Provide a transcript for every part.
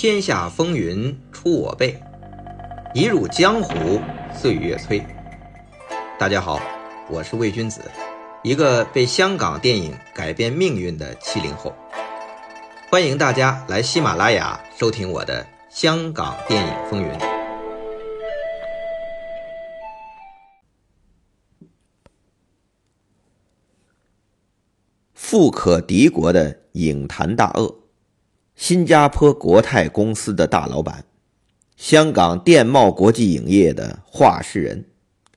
天下风云出我辈，一入江湖岁月催。大家好，我是魏君子，一个被香港电影改变命运的七零后。欢迎大家来喜马拉雅收听我的《香港电影风云》。富可敌国的影坛大鳄，新加坡国泰公司的大老板，香港电贸国际影业的话事人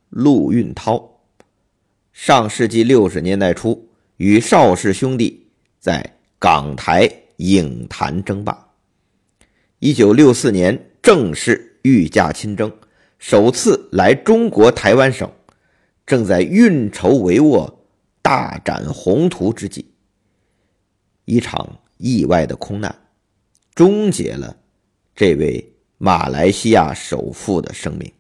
陆运涛，上世纪六十年代初与邵氏兄弟在港台影坛争霸。一九六四年正式御驾亲征，首次来中国台湾省，正在运筹帷幄。大展宏图之际，一场意外的空难终结了这位马来西亚首富的生命。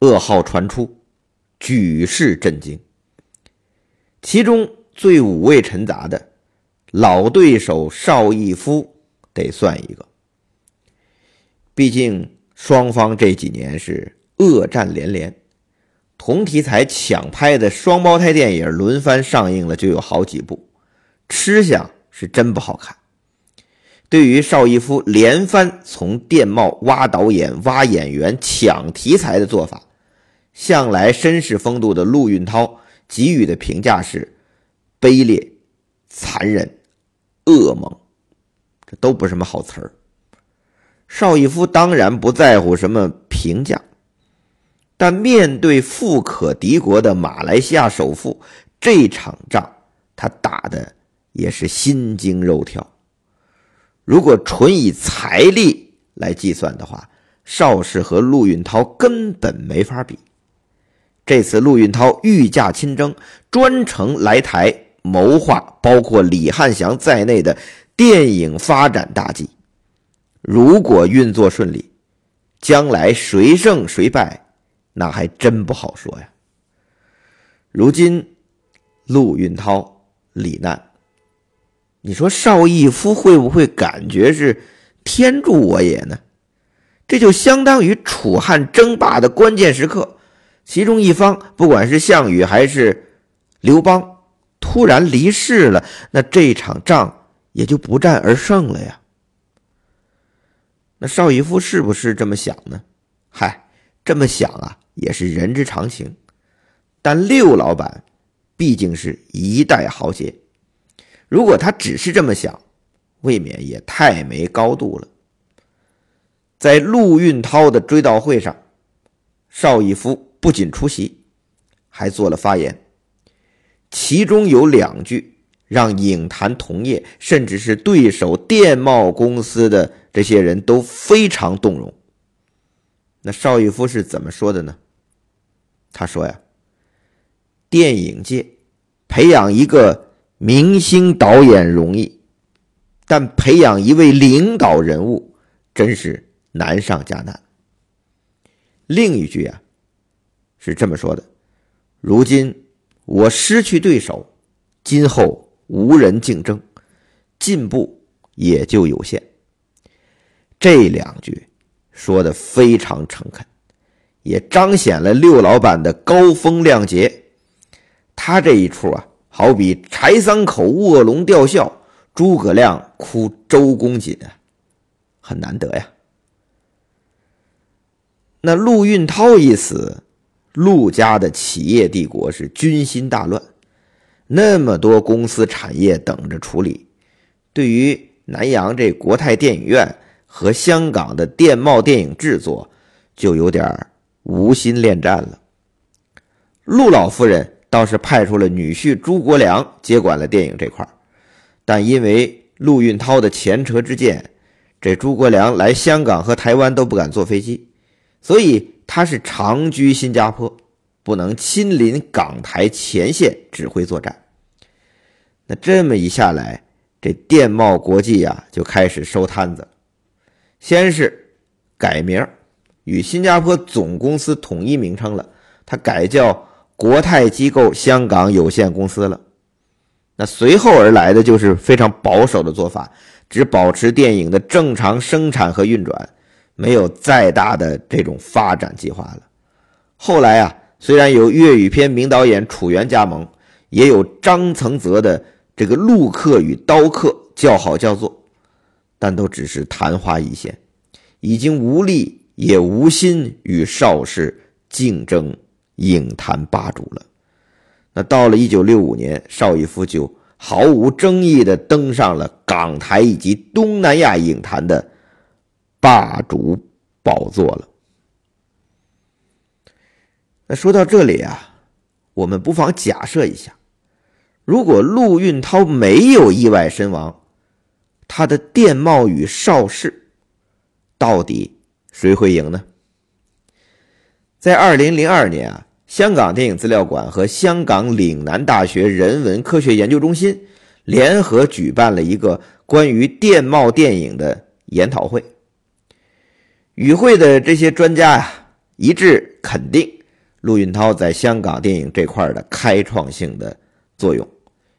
噩耗传出，举世震惊。其中最五味陈杂的老对手邵逸夫得算一个。毕竟双方这几年是恶战连连。同题材抢拍的双胞胎电影轮番上映了，就有好几部，吃相是真不好看。对于邵逸夫连番从电报挖导演、挖演员、抢题材的做法，向来绅士风度的陆运涛给予的评价是卑劣、残忍、恶猛，这都不是什么好词儿。邵逸夫当然不在乎什么评价。但面对富可敌国的马来西亚首富，这场仗他打的也是心惊肉跳。如果纯以财力来计算的话，邵氏和陆运涛根本没法比。这次陆运涛御驾亲征，专程来台谋划包括李汉祥在内的电影发展大计。如果运作顺利，将来谁胜谁败？那还真不好说呀。如今陆运涛罹难，你说邵逸夫会不会感觉是天助我也呢？这就相当于楚汉争霸的关键时刻，其中一方不管是项羽还是刘邦突然离世了，那这场仗也就不战而胜了呀。那邵逸夫是不是这么想呢？嗨，这么想啊。也是人之常情，但六老板毕竟是一代豪杰，如果他只是这么想，未免也太没高度了。在陆运涛的追悼会上，邵逸夫不仅出席，还做了发言，其中有两句让影坛同业甚至是对手电贸公司的这些人都非常动容。那邵逸夫是怎么说的呢？他说呀，电影界培养一个明星导演容易，但培养一位领导人物真是难上加难。另一句啊，是这么说的：如今我失去对手，今后无人竞争，进步也就有限。这两句说的非常诚恳。也彰显了六老板的高风亮节，他这一出啊，好比柴桑口卧龙吊孝，诸葛亮哭周公瑾啊，很难得呀。那陆运涛一死，陆家的企业帝国是军心大乱，那么多公司产业等着处理，对于南洋这国泰电影院和香港的电贸电影制作，就有点无心恋战了。陆老夫人倒是派出了女婿朱国良接管了电影这块但因为陆运涛的前车之鉴，这朱国良来香港和台湾都不敢坐飞机，所以他是长居新加坡，不能亲临港台前线指挥作战。那这么一下来，这电贸国际呀就开始收摊子，先是改名与新加坡总公司统一名称了，它改叫国泰机构香港有限公司了。那随后而来的就是非常保守的做法，只保持电影的正常生产和运转，没有再大的这种发展计划了。后来啊，虽然有粤语片名导演楚原加盟，也有张曾泽的这个《陆客与刀客》叫好叫座，但都只是昙花一现，已经无力也无心与邵氏竞争影坛霸主了。那到了一九六五年，邵逸夫就毫无争议地登上了港台以及东南亚影坛的霸主宝座了。那说到这里啊，我们不妨假设一下，如果陆运涛没有意外身亡，他的电贸与邵氏到底谁会赢呢？在二零零二年啊。香港电影资料馆和香港岭南大学人文科学研究中心联合举办了一个关于电贸电影的研讨会。与会的这些专家呀，一致肯定陆运涛在香港电影这块的开创性的作用，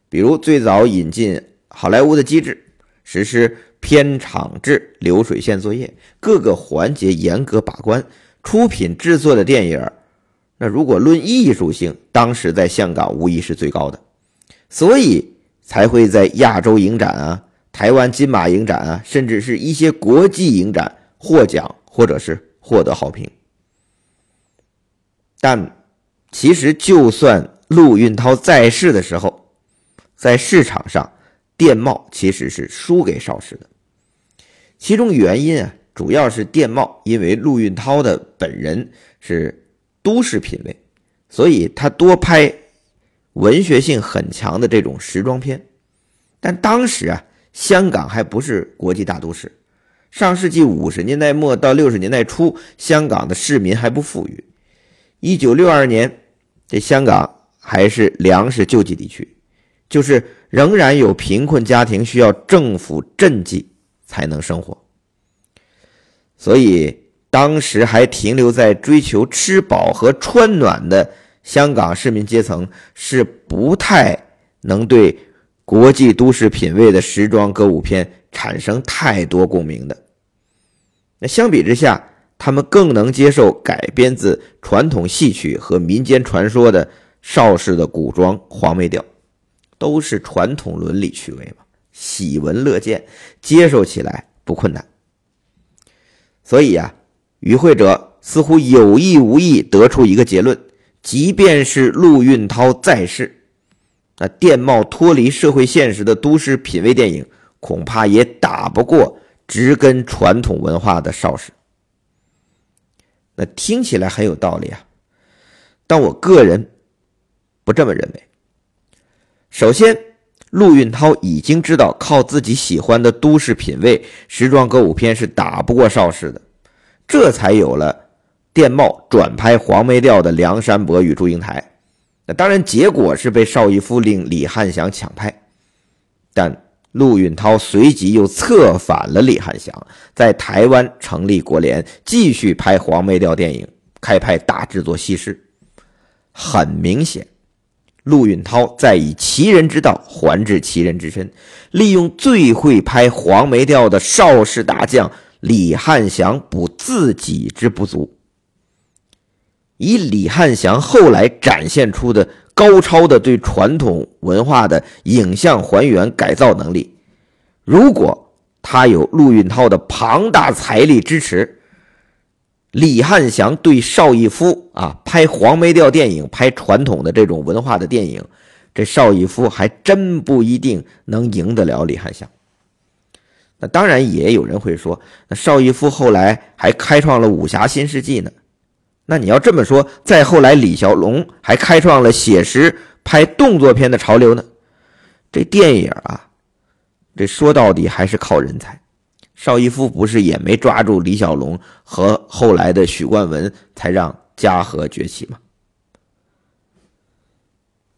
比如最早引进好莱坞的机制，实施片场制流水线作业，各个环节严格把关，出品制作的电影。那如果论艺术性，当时在香港无疑是最高的，所以才会在亚洲影展啊、台湾金马影展啊，甚至是一些国际影展获奖或者是获得好评。但其实，就算陆运涛在世的时候，在市场上，电贸其实是输给邵氏的。其中原因啊，主要是电贸因为陆运涛的本人是。都市品味，所以他多拍文学性很强的这种时装片。但当时啊，香港还不是国际大都市。上世纪五十年代末到六十年代初，香港的市民还不富裕。一九六二年，这香港还是粮食救济地区，就是仍然有贫困家庭需要政府赈济才能生活。所以。当时还停留在追求吃饱和穿暖的香港市民阶层，是不太能对国际都市品味的时装歌舞片产生太多共鸣的。那相比之下，他们更能接受改编自传统戏曲和民间传说的邵氏的古装黄梅调，都是传统伦理趣味嘛，喜闻乐见，接受起来不困难。所以呀。与会者似乎有意无意得出一个结论：即便是陆运涛在世，那电贸脱离社会现实的都市品味电影，恐怕也打不过植根传统文化的邵氏。那听起来很有道理啊，但我个人不这么认为。首先，陆运涛已经知道靠自己喜欢的都市品味时装歌舞片是打不过邵氏的。这才有了电报转拍黄梅调的《梁山伯与祝英台》，那当然结果是被邵逸夫令李汉祥抢拍，但陆运涛随即又策反了李汉祥，在台湾成立国联，继续拍黄梅调电影，开拍大制作西施。很明显，陆运涛在以其人之道还治其人之身，利用最会拍黄梅调的邵氏大将。李汉祥补自己之不足，以李汉祥后来展现出的高超的对传统文化的影像还原改造能力，如果他有陆运涛的庞大财力支持，李汉祥对邵逸夫啊拍黄梅调电影、拍传统的这种文化的电影，这邵逸夫还真不一定能赢得了李汉祥。那当然也有人会说，那邵逸夫后来还开创了武侠新世纪呢。那你要这么说，再后来李小龙还开创了写实拍动作片的潮流呢。这电影啊，这说到底还是靠人才。邵逸夫不是也没抓住李小龙和后来的许冠文，才让嘉禾崛起吗？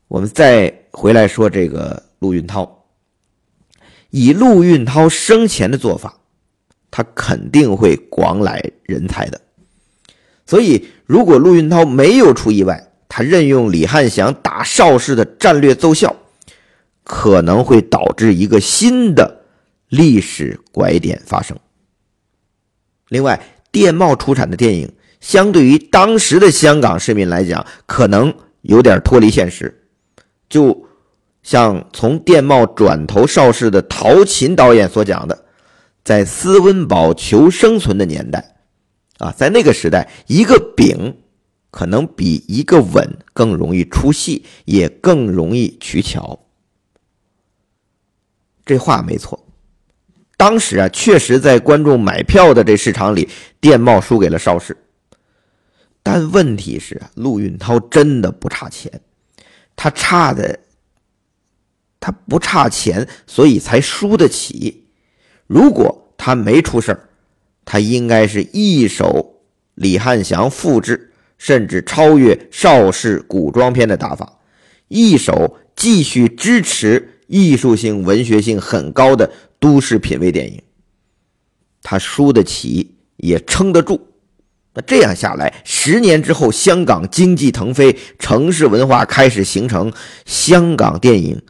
我们再回来说这个陆运涛。以陆运涛生前的做法，他肯定会广揽人才的。所以，如果陆运涛没有出意外，他任用李汉祥打邵氏的战略奏效，可能会导致一个新的历史拐点发生。另外，电懋出产的电影，相对于当时的香港市民来讲，可能有点脱离现实。就像从电懋转投邵氏的陶琴导演所讲的，在斯温堡求生存的年代，啊，在那个时代，一个饼可能比一个吻更容易出戏，也更容易取巧。这话没错。当时啊，确实在观众买票的这市场里，电懋输给了邵氏。但问题是啊，陆运涛真的不差钱，他差的，他不差钱，所以才输得起。如果他没出事他应该是一手李汉祥复制甚至超越邵氏古装片的打法，一手继续支持艺术性、文学性很高的。都市品味电影，他输得起，也撑得住。那这样下来，十年之后，香港经济腾飞，城市文化开始形成，香港电影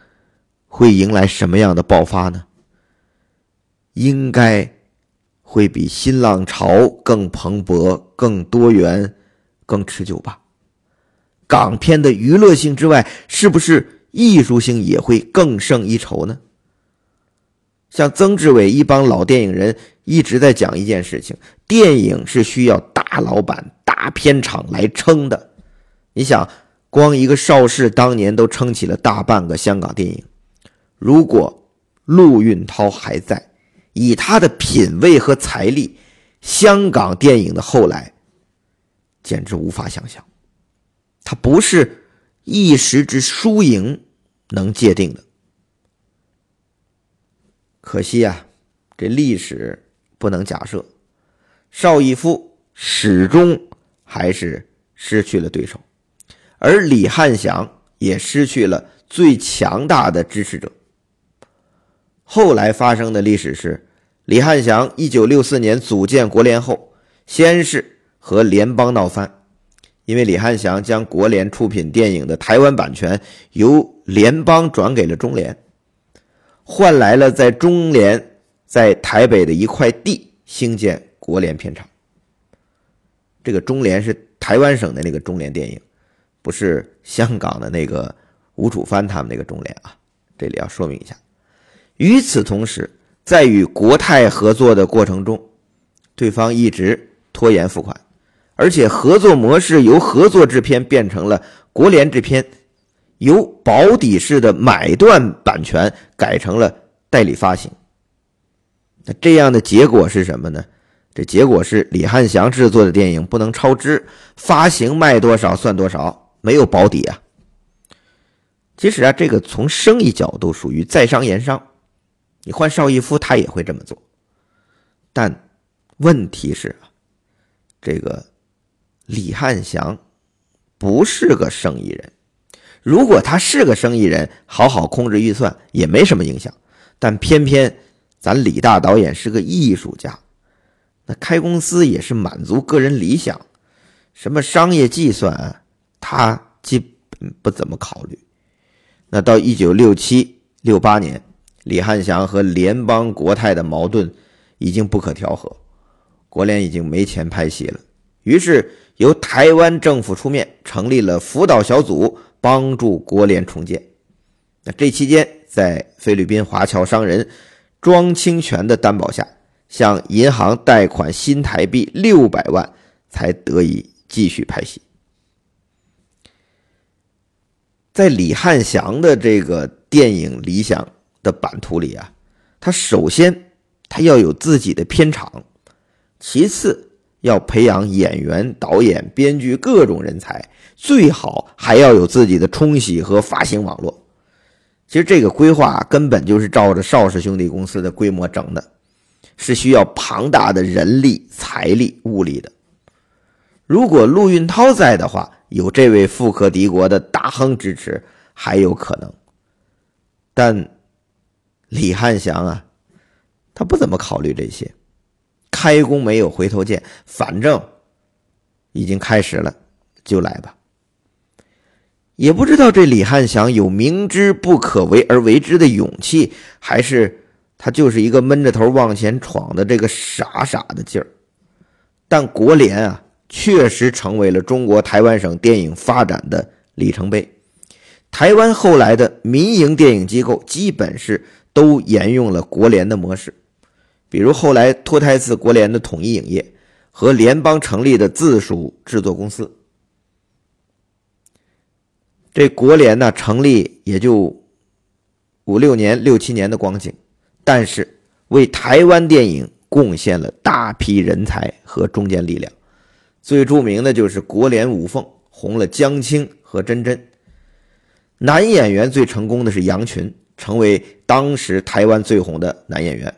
会迎来什么样的爆发呢？应该会比新浪潮更蓬勃、更多元、更持久吧？港片的娱乐性之外，是不是艺术性也会更胜一筹呢？像曾志伟一帮老电影人一直在讲一件事情：电影是需要大老板、大片场来撑的。你想，光一个邵氏当年都撑起了大半个香港电影。如果陆运涛还在，以他的品味和财力，香港电影的后来简直无法想象。他不是一时之输赢能界定的。可惜啊，这历史不能假设，邵逸夫始终还是失去了对手，而李汉祥也失去了最强大的支持者。后来发生的历史是，李汉祥一九六四年组建国联后，先是和联邦闹翻，因为李汉祥将国联出品电影的台湾版权由联邦转给了中联。换来了在中联在台北的一块地兴建国联片场。这个中联是台湾省的那个中联电影，不是香港的那个吴楚帆他们那个中联啊。这里要说明一下。与此同时，在与国泰合作的过程中，对方一直拖延付款，而且合作模式由合作制片变成了国联制片。由保底式的买断版权改成了代理发行，那这样的结果是什么呢？这结果是李汉祥制作的电影不能超支，发行卖多少算多少，没有保底啊。其实啊，这个从生意角度属于在商言商，你换邵逸夫他也会这么做。但问题是，这个李汉祥不是个生意人。如果他是个生意人，好好控制预算也没什么影响。但偏偏咱李大导演是个艺术家，那开公司也是满足个人理想，什么商业计算他基本不怎么考虑。那到一九六七六八年，李汉祥和联邦国泰的矛盾已经不可调和，国联已经没钱拍戏了，于是由台湾政府出面成立了辅导小组。帮助国联重建。那这期间，在菲律宾华侨商人庄清泉的担保下，向银行贷款新台币六百万，才得以继续拍戏。在李汉祥的这个电影理想的版图里啊，他首先他要有自己的片场，其次。要培养演员、导演、编剧各种人才，最好还要有自己的冲洗和发行网络。其实这个规划根本就是照着邵氏兄弟公司的规模整的，是需要庞大的人力、财力、物力的。如果陆运涛在的话，有这位富可敌国的大亨支持，还有可能。但李汉祥啊，他不怎么考虑这些。开弓没有回头箭，反正已经开始了，就来吧。也不知道这李汉祥有明知不可为而为之的勇气，还是他就是一个闷着头往前闯的这个傻傻的劲儿。但国联啊，确实成为了中国台湾省电影发展的里程碑。台湾后来的民营电影机构基本是都沿用了国联的模式，比如后来脱胎自国联的统一影业和联邦成立的自属制作公司。这国联呢，成立也就五六年、六七年的光景，但是为台湾电影贡献了大批人才和中坚力量。最著名的就是国联五凤，红了江青和真真。男演员最成功的是杨群，成为当时台湾最红的男演员。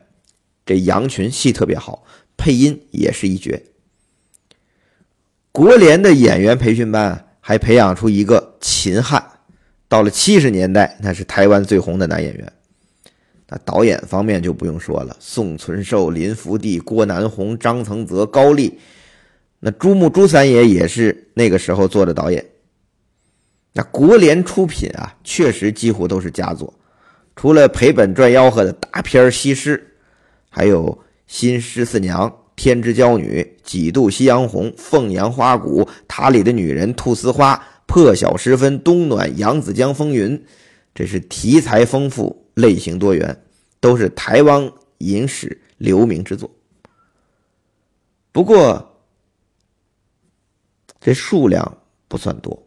这羊群戏特别好，配音也是一绝。国联的演员培训班还培养出一个秦汉，到了七十年代，那是台湾最红的男演员。那导演方面就不用说了，宋存寿、林福地、郭南红、张曾泽、高丽，那朱木朱三爷也是那个时候做的导演。那国联出品啊，确实几乎都是佳作，除了赔本赚吆喝的大片《西施》，还有《新十四娘》《天之娇女》《几度夕阳红》《凤阳花鼓》《塔里的女人》《菟丝花》《破晓时分》《冬暖》《扬子江风云》，这是题材丰富、类型多元，都是台湾影史留名之作。不过，这数量不算多。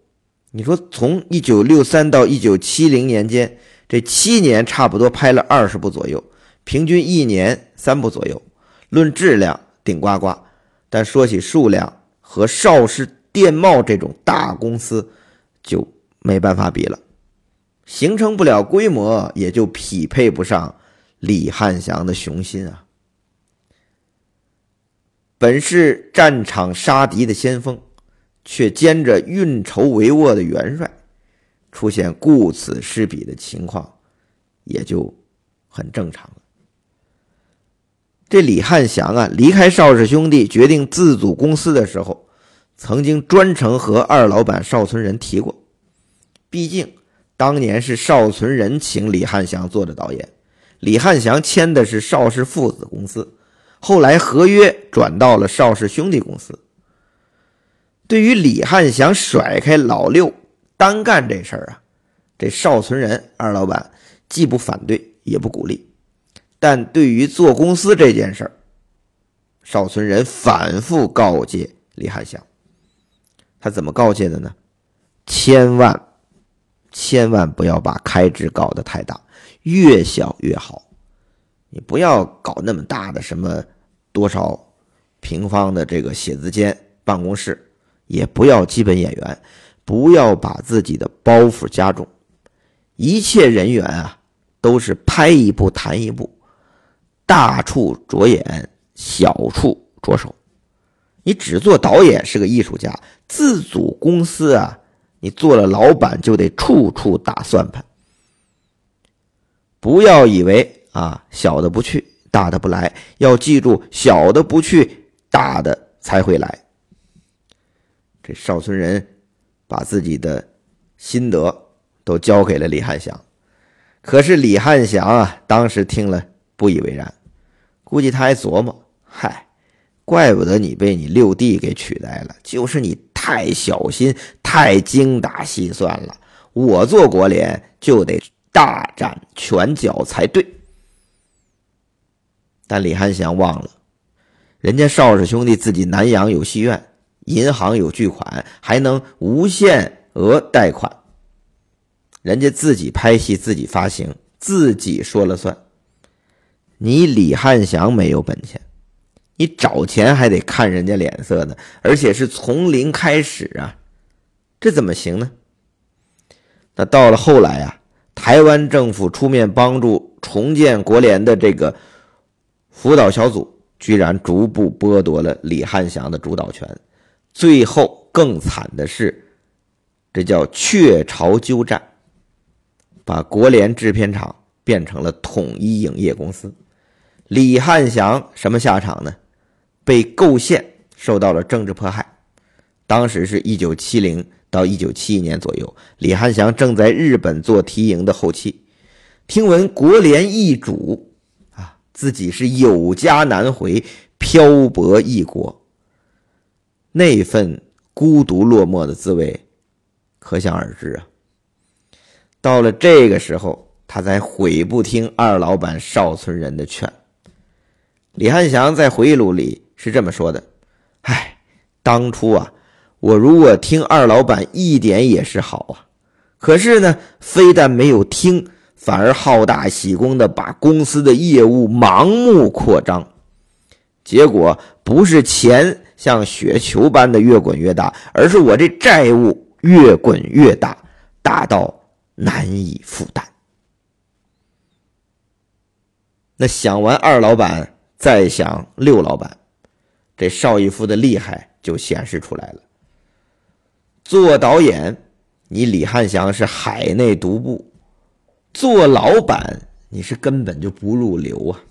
你说，从一九六三到一九七零年间，这七年差不多拍了二十部左右，平均一年三部左右。论质量顶呱呱，但说起数量，和邵氏电贸这种大公司就没办法比了，形成不了规模，也就匹配不上李汉祥的雄心啊。本是战场杀敌的先锋。却兼着运筹帷幄的元帅，出现顾此失彼的情况，也就很正常了。这李汉祥啊，离开邵氏兄弟，决定自组公司的时候，曾经专程和二老板邵存仁提过。毕竟当年是邵存仁请李汉祥做的导演，李汉祥签的是邵氏父子公司，后来合约转到了邵氏兄弟公司。对于李汉祥甩开老六单干这事儿啊，这邵存仁二老板既不反对也不鼓励，但对于做公司这件事儿，邵存仁反复告诫李汉祥。他怎么告诫的呢？千万千万不要把开支搞得太大，越小越好。你不要搞那么大的什么多少平方的这个写字间办公室。也不要基本演员，不要把自己的包袱加重。一切人员啊，都是拍一部谈一部，大处着眼，小处着手。你只做导演是个艺术家，自组公司啊，你做了老板就得处处打算盘。不要以为啊，小的不去，大的不来。要记住，小的不去，大的才会来。这邵存仁把自己的心得都交给了李汉祥，可是李汉祥啊，当时听了不以为然，估计他还琢磨：嗨，怪不得你被你六弟给取代了，就是你太小心、太精打细算了。我做国联就得大展拳脚才对。但李汉祥忘了，人家邵氏兄弟自己南阳有戏院。银行有巨款，还能无限额贷款。人家自己拍戏，自己发行，自己说了算。你李汉祥没有本钱，你找钱还得看人家脸色呢，而且是从零开始啊，这怎么行呢？那到了后来啊，台湾政府出面帮助重建国联的这个辅导小组，居然逐步剥夺了李汉祥的主导权。最后更惨的是，这叫雀巢鸠占，把国联制片厂变成了统一影业公司。李汉祥什么下场呢？被构陷，受到了政治迫害。当时是一九七零到一九七一年左右，李汉祥正在日本做提营的后期，听闻国联易主，啊，自己是有家难回，漂泊异国，那份孤独落寞的滋味，可想而知啊。到了这个时候，他才悔不听二老板邵村人的劝。李汉祥在回忆录里是这么说的：“唉，当初啊，我如果听二老板一点也是好啊，可是呢，非但没有听，反而好大喜功的把公司的业务盲目扩张，结果不是钱像雪球般的越滚越大，而是我这债务越滚越大，大到难以负担。”那想完二老板。再想六老板，这邵逸夫的厉害就显示出来了。做导演，你李汉祥是海内独步；做老板，你是根本就不入流啊。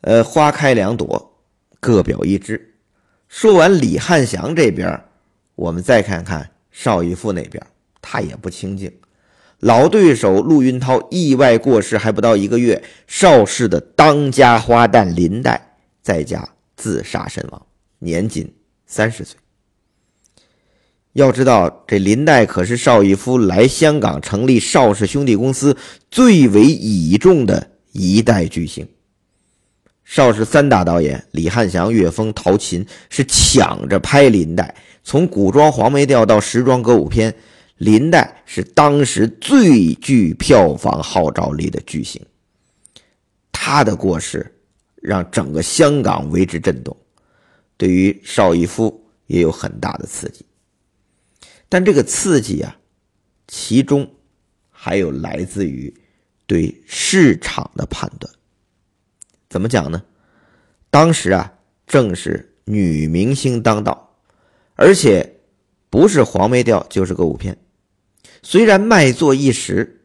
呃，花开两朵，各表一枝。说完李汉祥这边，我们再看看邵逸夫那边，他也不清静。老对手陆云涛意外过世还不到一个月，邵氏的当家花旦林黛在家自杀身亡，年仅三十岁。要知道，这林黛可是邵逸夫来香港成立邵氏兄弟公司最为倚重的一代巨星。邵氏三大导演李汉祥、岳峰、陶琴是抢着拍林黛，从古装黄梅调到时装歌舞片。林黛是当时最具票房号召力的巨星，他的过世让整个香港为之震动，对于邵逸夫也有很大的刺激。但这个刺激啊，其中还有来自于对市场的判断。怎么讲呢？当时啊，正是女明星当道，而且不是黄梅调就是歌舞片。虽然卖座一时，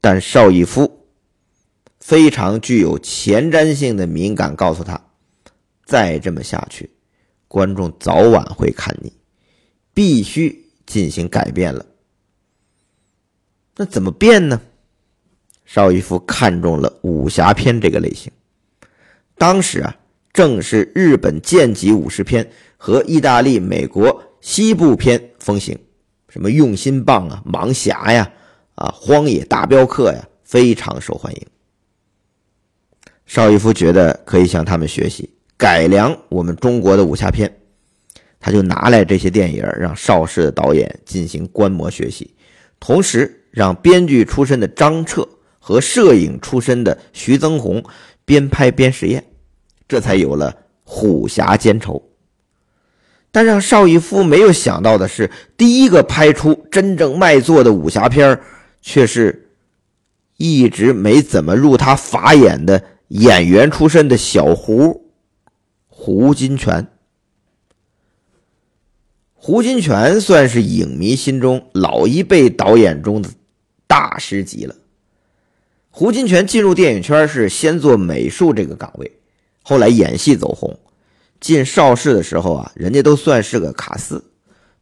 但邵逸夫非常具有前瞻性的敏感，告诉他：再这么下去，观众早晚会看你，必须进行改变了。那怎么变呢？邵逸夫看中了武侠片这个类型，当时啊，正是日本剑戟武士片和意大利、美国西部片风行。什么用心棒啊，盲侠呀，啊，荒野大镖客呀，非常受欢迎。邵逸夫觉得可以向他们学习，改良我们中国的武侠片，他就拿来这些电影让邵氏的导演进行观摩学习，同时让编剧出身的张彻和摄影出身的徐增宏边拍边实验，这才有了虎侠奸仇。但让邵逸夫没有想到的是，第一个拍出真正卖座的武侠片却是一直没怎么入他法眼的演员出身的小胡胡金铨。胡金铨算是影迷心中老一辈导演中的大师级了。胡金铨进入电影圈是先做美术这个岗位，后来演戏走红。进邵氏的时候啊，人家都算是个卡司，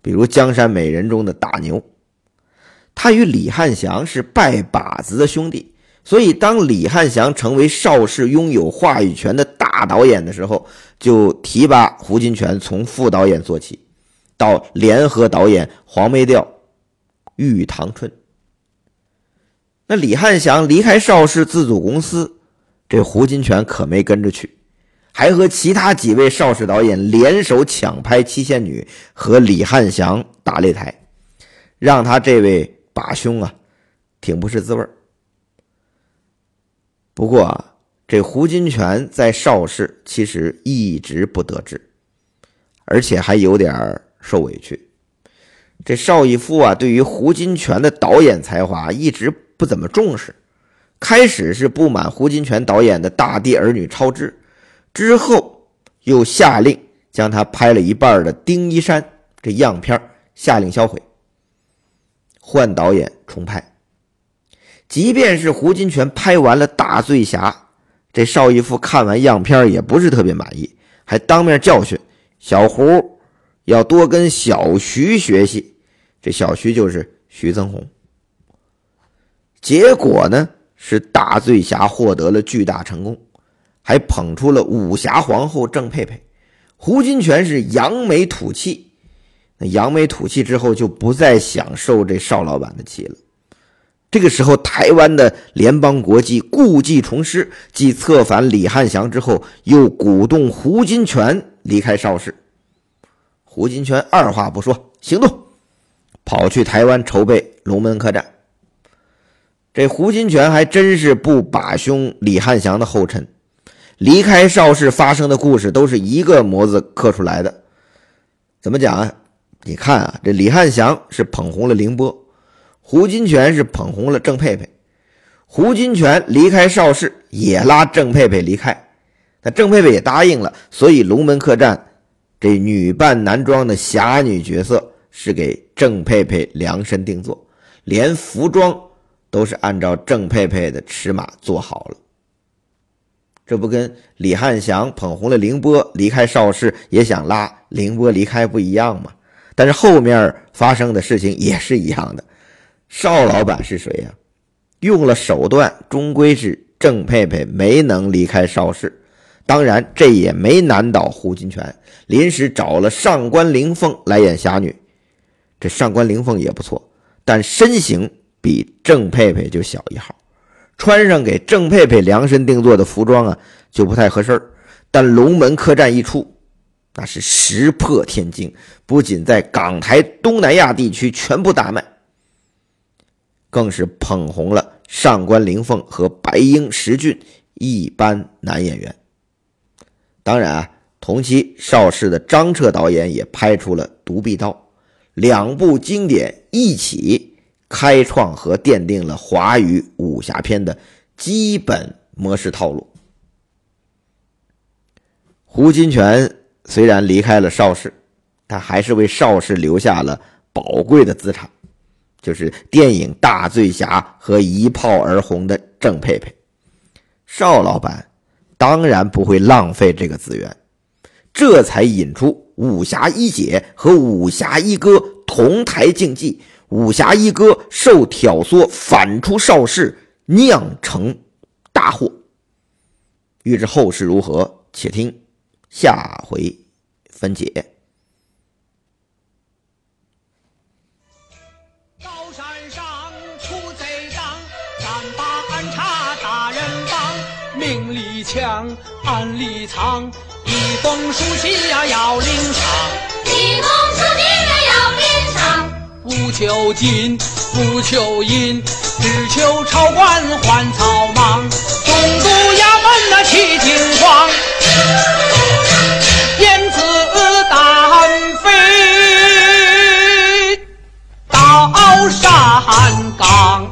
比如《江山美人》中的大牛。他与李汉祥是拜把子的兄弟，所以当李汉祥成为邵氏拥有话语权的大导演的时候，就提拔胡金铨从副导演做起，到联合导演黄梅调《玉堂春》。那李汉祥离开邵氏自组公司，这胡金铨可没跟着去。还和其他几位邵氏导演联手抢拍《七仙女》，和李汉祥打擂台，让他这位把兄啊，挺不是滋味不过啊，这胡金铨在邵氏其实一直不得志，而且还有点受委屈。这邵逸夫啊，对于胡金铨的导演才华一直不怎么重视，开始是不满胡金铨导演的《大地儿女》超支。之后，又下令将他拍了一半的《丁一山》这样片下令销毁，换导演重拍。即便是胡金铨拍完了《大醉侠》，这邵逸夫看完样片也不是特别满意，还当面教训小胡要多跟小徐学习。这小徐就是徐增宏。结果呢，是大醉侠获得了巨大成功，还捧出了武侠皇后郑佩佩。胡金铨是扬眉吐气，那扬眉吐气之后就不再想受这邵老板的气了。这个时候，台湾的联邦国际故技重施，继策反李汉祥之后，又鼓动胡金铨离开邵氏。胡金铨二话不说，行动，跑去台湾筹备龙门客栈。这胡金铨还真是不把兄李汉祥的后尘，离开邵氏发生的故事都是一个模子刻出来的。怎么讲啊？你看啊，这李汉祥是捧红了凌波。胡金铨是捧红了郑佩佩，胡金铨离开邵氏也拉郑佩佩离开，那郑佩佩也答应了，所以龙门客栈这女扮男装的侠女角色是给郑佩佩量身定做，连服装都是按照郑佩佩的尺码做好了。这不跟李汉祥捧红了凌波离开邵氏也想拉凌波离开不一样吗？但是后面发生的事情也是一样的。邵老板是谁呀？用了手段，终归是郑佩佩没能离开邵氏。当然，这也没难倒胡金铨，临时找了上官灵凤来演侠女。这上官灵凤也不错，但身形比郑佩佩就小一号，穿上给郑佩佩量身定做的服装啊，就不太合适但龙门客栈一出，那是石破天惊，不仅在港台、东南亚地区全部大卖。更是捧红了上官灵凤和白鹰石俊一班男演员。当然啊，同期邵氏的张彻导演也拍出了《独臂刀》，两部经典一起开创和奠定了华语武侠片的基本模式套路。胡金铨虽然离开了邵氏，但还是为邵氏留下了宝贵的资产。就是电影《大醉侠》和一炮而红的郑佩佩，邵老板当然不会浪费这个资源，这才引出武侠一姐和武侠一哥同台竞技，武侠一哥受挑唆反出邵氏，酿成大祸。欲知后事如何，且听下回分解。枪暗里藏，一封书信呀要领上，一封书信呀要领上。不求金，不求银，只求朝官换草莽。总督衙门那齐景皇，言辞单飞到山岗。